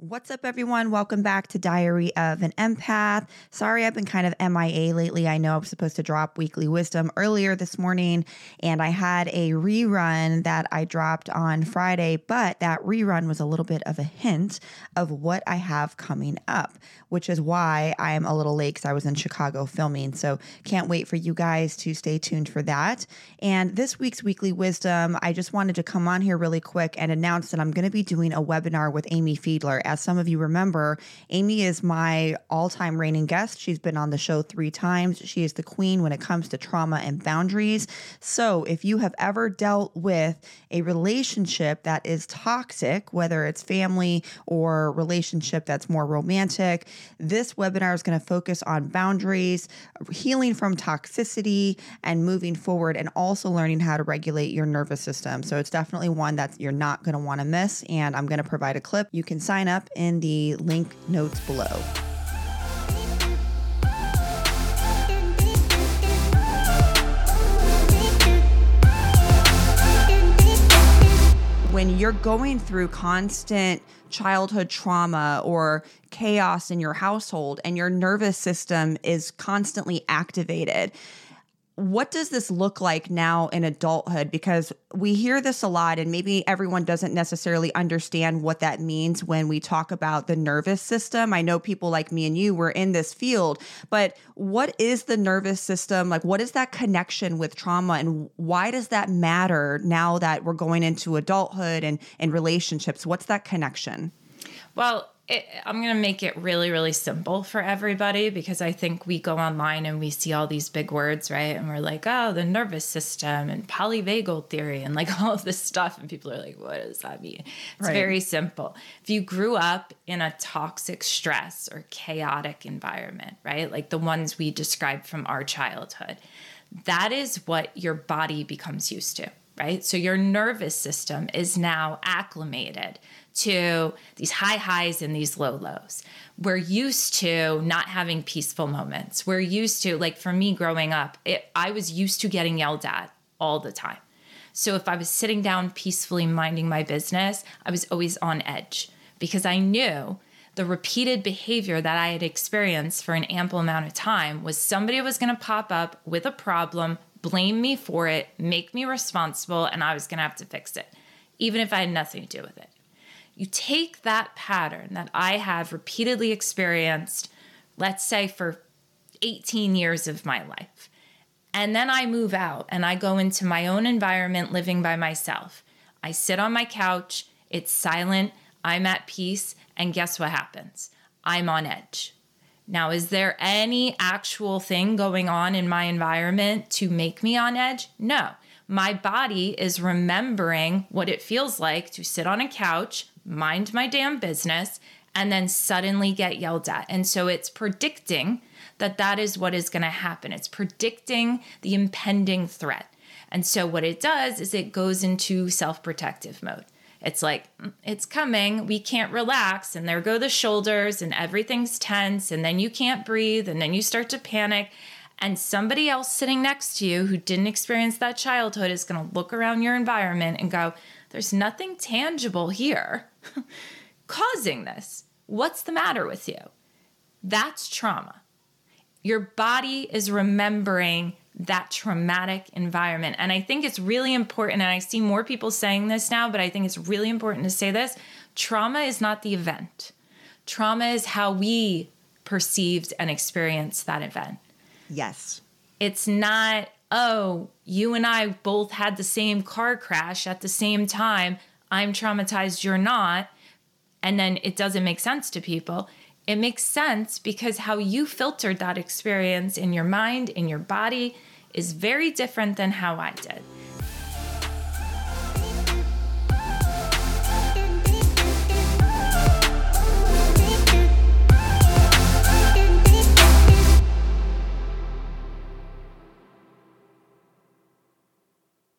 What's up, everyone? Welcome back to Diary of an Empath. Sorry, I've been kind of MIA lately. I know I was supposed to drop weekly wisdom earlier this morning, and I had a rerun that I dropped on Friday, but that rerun was a little bit of a hint of what I have coming up, which is why I am a little late because I was in Chicago filming. So, can't wait for you guys to stay tuned for that. And this week's weekly wisdom, I just wanted to come on here really quick and announce that I'm going to be doing a webinar with Amy Fiedler as some of you remember, Amy is my all time reigning guest. She's been on the show three times. She is the queen when it comes to trauma and boundaries. So if you have ever dealt with a relationship that is toxic, whether it's family or relationship that's more romantic, this webinar is going to focus on boundaries, healing from toxicity, and moving forward, and also learning how to regulate your nervous system. So it's definitely one that you're not going to want to miss. And I'm going to provide a clip. You can sign up up in the link notes below. When you're going through constant childhood trauma or chaos in your household and your nervous system is constantly activated, what does this look like now in adulthood? Because we hear this a lot, and maybe everyone doesn't necessarily understand what that means when we talk about the nervous system. I know people like me and you were in this field, but what is the nervous system? Like, what is that connection with trauma, and why does that matter now that we're going into adulthood and, and relationships? What's that connection? Well, it, I'm going to make it really, really simple for everybody because I think we go online and we see all these big words, right? And we're like, oh, the nervous system and polyvagal theory and like all of this stuff. And people are like, what does that mean? It's right. very simple. If you grew up in a toxic stress or chaotic environment, right? Like the ones we described from our childhood, that is what your body becomes used to, right? So your nervous system is now acclimated to these high highs and these low lows. We're used to not having peaceful moments. We're used to, like for me growing up, it, I was used to getting yelled at all the time. So if I was sitting down peacefully minding my business, I was always on edge because I knew the repeated behavior that I had experienced for an ample amount of time was somebody was going to pop up with a problem, blame me for it, make me responsible, and I was going to have to fix it, even if I had nothing to do with it you take that pattern that I have repeatedly experienced, let's say for 18 years of my life, and then I move out and I go into my own environment living by myself. I sit on my couch, it's silent, I'm at peace, and guess what happens? I'm on edge. Now, is there any actual thing going on in my environment to make me on edge? No. My body is remembering what it feels like to sit on a couch, mind my damn business, and then suddenly get yelled at. And so it's predicting that that is what is going to happen. It's predicting the impending threat. And so what it does is it goes into self protective mode. It's like, mm, it's coming. We can't relax. And there go the shoulders, and everything's tense. And then you can't breathe. And then you start to panic. And somebody else sitting next to you who didn't experience that childhood is going to look around your environment and go, there's nothing tangible here causing this. What's the matter with you? That's trauma. Your body is remembering that traumatic environment. And I think it's really important, and I see more people saying this now, but I think it's really important to say this trauma is not the event, trauma is how we perceived and experienced that event. Yes. It's not, oh, you and I both had the same car crash at the same time. I'm traumatized, you're not. And then it doesn't make sense to people. It makes sense because how you filtered that experience in your mind, in your body, is very different than how I did.